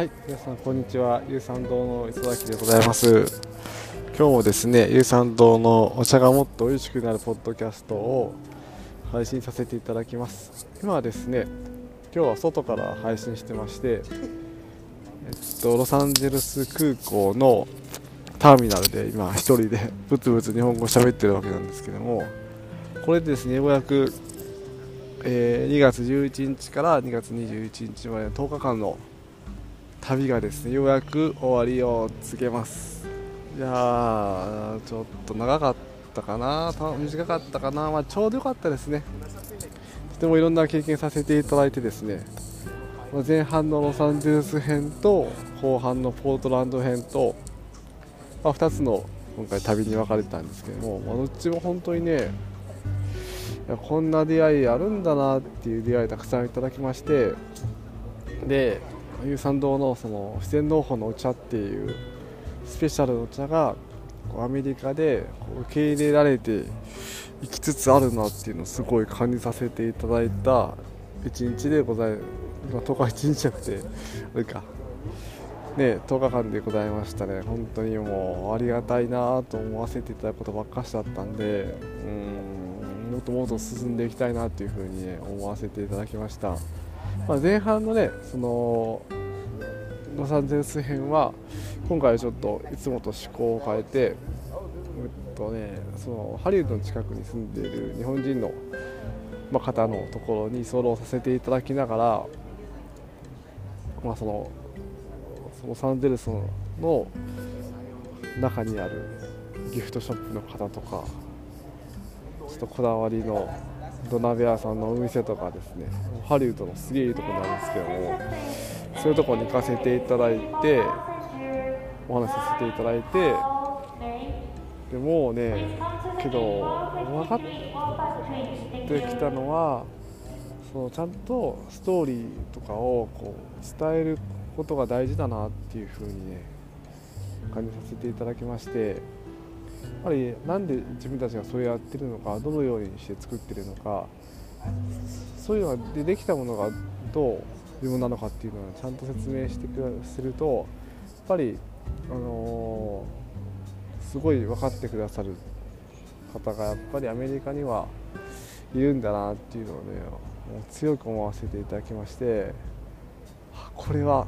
はい皆さんこんにちは。有酸堂の磯崎でございます。今日もですね有酸堂のお茶がもっと美味しくなるポッドキャストを配信させていただきます。今はですね今日は外から配信してましてえっとロサンゼルス空港のターミナルで今一人でブツブツ日本語喋ってるわけなんですけどもこれでですねようやく、えー、2月11日から2月21日までの10日間の旅がですねようやく終わりを告げます。いやーちょっと長かったかな。短かったかな、まあ、ちょうどよかったですね。とてもいろんな経験させていただいてですね。前半のロサンゼルス編と後半のポートランド編と、まあ、2つの今回旅に分かれてたんですけども、まあ、どっちも本当にねこんな出会いあるんだなっていう出会いたくさんいただきましてで有酸堂のその自然農法のお茶っていうスペシャルのお茶がアメリカで受け入れられていきつつあるなっていうのをすごい感じさせていただいた一日でございま10日1日じゃなくてあれかね10日間でございましたね本当にもうありがたいなと思わせていただくことばっかしだったんでうんもっともっと進んでいきたいなというふうに、ね、思わせていただきました、まあ、前半のねそのロサンゼルス編は今回ちょっといつもと趣向を変えて、えっとね、そのハリウッドの近くに住んでいる日本人の、まあ、方のところに居候させていただきながら、まあ、そのロサンゼルスの中にあるギフトショップの方とかちょっとこだわりの土鍋屋さんのお店とかですねハリウッドのすげえいいとこなんですけどもそういうとこに行かせていただいてお話しさせていただいてでもうねけど分かってきたのはそのちゃんとストーリーとかをこう伝えることが大事だなっていうふうにね感じさせていただきまして。やっぱりなんで自分たちがそれやってるのかどのようにして作ってるのかそういうのがでできたものがどう自分なのかっていうのをちゃんと説明してくするとやっぱり、あのー、すごい分かってくださる方がやっぱりアメリカにはいるんだなっていうのをねもう強く思わせていただきましてこれは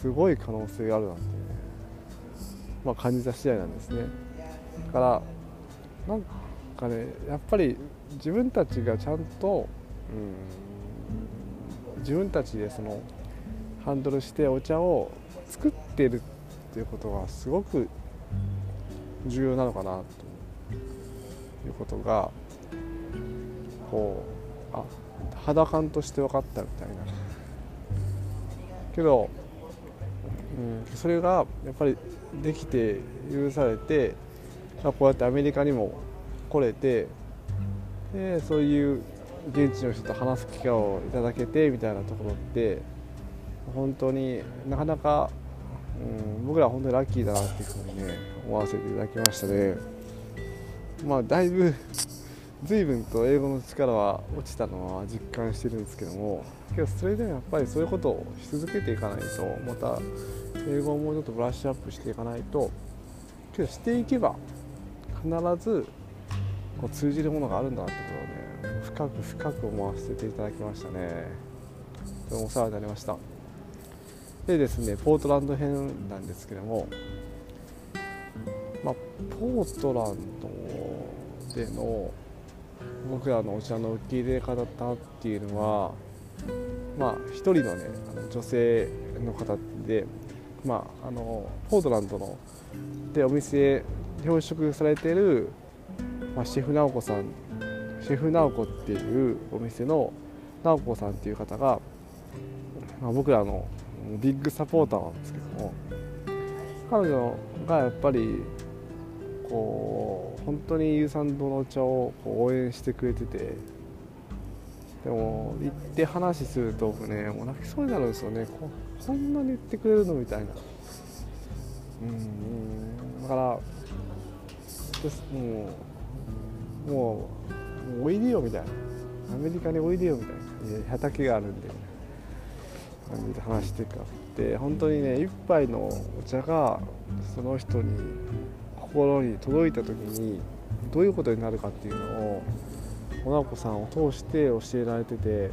すごい可能性があるなんてね、まあ、感じた次第なんですね。だからなんかねやっぱり自分たちがちゃんと、うん、自分たちでそのハンドルしてお茶を作ってるっていうことがすごく重要なのかなということがこうあ肌感として分かったみたいな。けど、うん、それがやっぱりできて許されてまあ、こうやってアメリカにも来れてでそういう現地の人と話す機会をいただけてみたいなところって本当になかなか、うん、僕らは本当にラッキーだなっていうふうにね思わせていただきましたね。まあだいぶ随分と英語の力は落ちたのは実感してるんですけどもけどそれでもやっぱりそういうことをし続けていかないとまた英語をもうちょっとブラッシュアップしていかないとけどしていけば必ずこう通じるものがあるんだってことをね深く深く思わせていただきましたね。とてもお世話になりました。でですねポートランド編なんですけども、まあ、ポートランドでの僕らのお茶の受け入れ方っていうのはまあ一人のねあの女性の方でまああのポートランドのでお店表職されてる、まあ、シェフ直子さんシェフ直子っていうお店の直子さんっていう方が、まあ、僕らのビッグサポーターなんですけども彼女がやっぱりこう本当に有酸堂のお茶を応援してくれててでも行って話すると僕ねもう泣きそうになるんですよね。ここんなに言ってくれるのみたいな。うん。だからもうもうおい。でよみたいな。アメリカにおいでよみたい。な畑があるんで感じで話してくって本当にね一杯のお茶がその人に心に届いた時にどういうことになるかっていうのをモナコさんを通して教えられてて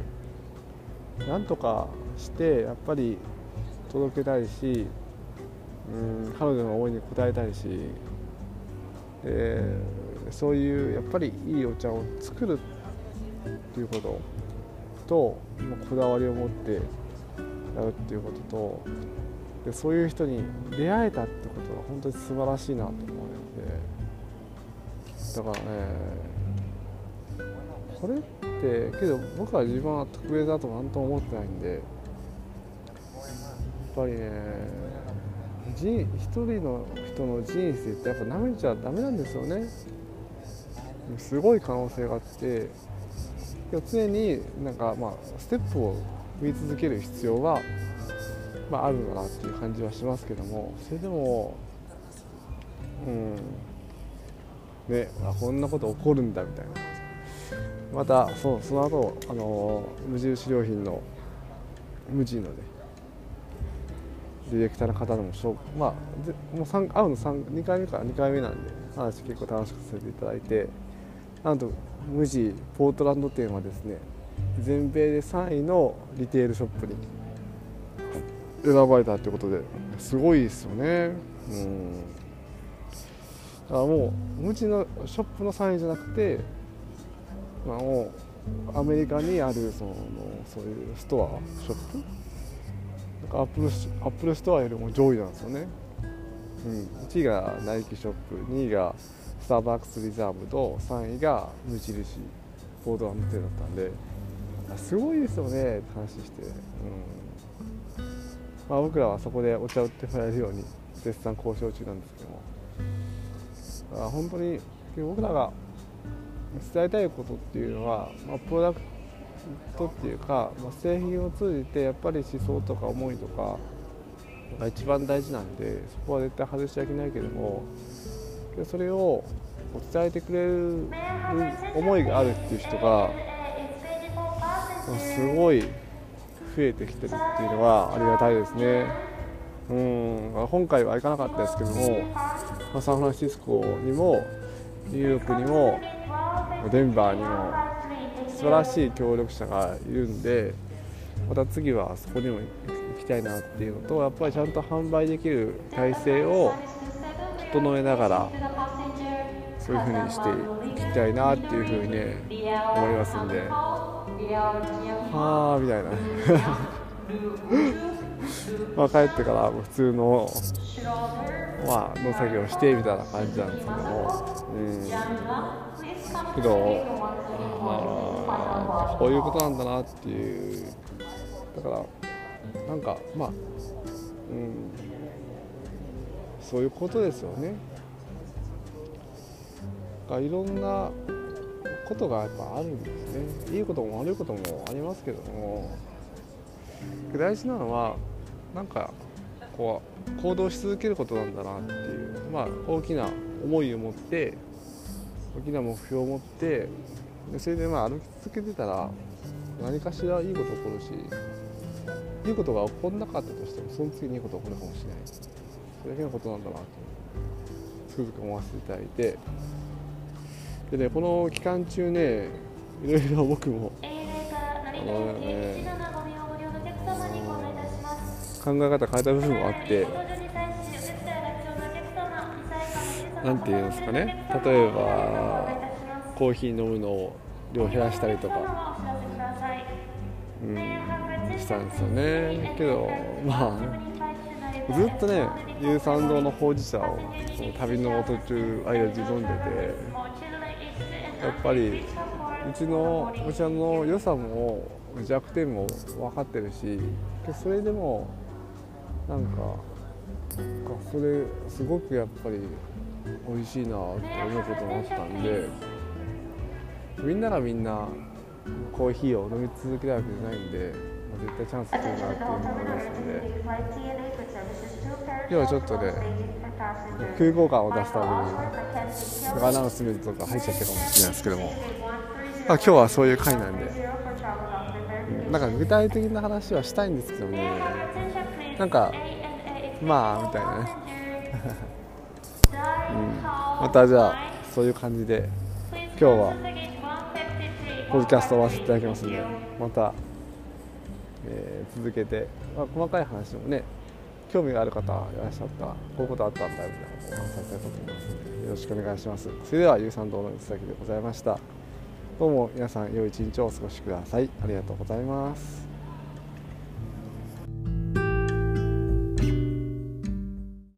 なんとかしてやっぱり届けたいしうん彼女の思いに応えたいし、えー、そういうやっぱりいいお茶を作るっていうこととこだわりを持ってやるっていうこととでそういう人に出会えたってことは本当に素晴らしいなと思うのでだからねこれってけど僕は自分は特別だと何とも思ってないんでやっぱりね一人の人の人生ってやっぱ舐めちゃダメなんですよね。すごい可能性があって。常になんかまあステップを踏み続ける必要は、まあ、あるのかなっていう感じはしますけども。それでもうん。ねあこんなこと起こるんだみたいな。またそうその後あの無印良品の無人のねディレクターの方のもしょまあでもう会うの2回目から2回目なんで話結構楽しくさせていただいてなんと無地ポートランド店はですね全米で3位のリテールショップに選ばれたということですごいですよね。うん。だからもう無地のショップの3位じゃなくてまあ、もうアメリカにあるそのそういうストアショップアップルアップルストアよりも上位なんですよね、うん、1位がナイキショップ2位がスターバックスリザーブと3位が無印。ポートランド店だったんで。すごいですよね。って話して、うん。まあ、僕らはそこでお茶を売ってもらえるように絶賛交渉中なんですけども。あ本当に僕らが伝えたいことっていうのは、まあ、プロダクトっていうか、まあ、製品を通じてやっぱり思想とか思いとかが一番大事なんでそこは絶対外しちゃいけないけどもそれを伝えてくれる思いがあるっていう人がすごい増えてきてるっていうのはありがたいですね。うん今回は行かなかったですけども、まあ、サンフランシスコにもニューヨークにもデンバーにも素晴らしい協力者がいるんでまた次はそこにも行きたいなっていうのとやっぱりちゃんと販売できる体制を整えながらそういうふうにしていきたいなっていうふうにね思いますんで。はあみたいな。まあ帰ってから普通のまあ農作業してみたいな感じなんですけども。うん。けどあこういうことなんだなっていうだからなんかまあうんそういうことですよね。がいろんなことがやっぱあるんですね。いいことも悪いこともありますけども大事なのはなんかこう行動し続けることなんだなっていうまあ大きな思いを持って大きな目標を持ってでそれでまあ歩き続けてたら何かしらいいこと起こるしいいことが起こんなかったとしてもその次にいいこと起こるかもしれない。それだけのことなんだなとつくづく思わせていただいて。でねこの期間中ねいろいろ僕もあのね考え方変えた部分もあって何て言うんですかね。例えばコーヒー飲むのを量減らしたりとか、うん、したんですよね。けどまあずっとね有酸堂のほうじ茶を旅の途中間中飲んでてやっぱりうちのお茶の良さも弱点も分かってるしそれでもなんかそれすごくやっぱり美味しいなって思うこともあったんでみんながみんなコーヒーを飲み続けるわけじゃないんで、まあ、絶対チャンス来るなっていうふうに思いますので今日はちょっとね空港感を出すためにアナウンスメントとか入っちゃったかもしれないですけども、まあ、今日はそういう回なんで、うなんか具体的な話はしたいんですけどね。なんかまあみたいなね、うん、またじゃあそういう感じで今日はポッドキャスト終わらせていただきますのでまた、えー、続けて、まあ、細かい話もね興味がある方いらっしゃったらこういうことあったんだみたいなことを話させたいと思いますのでよろしくお願いします。それでは有酸堂の内崎でございました。どうも皆さん良い一日をお過ごしください。ありがとうございます。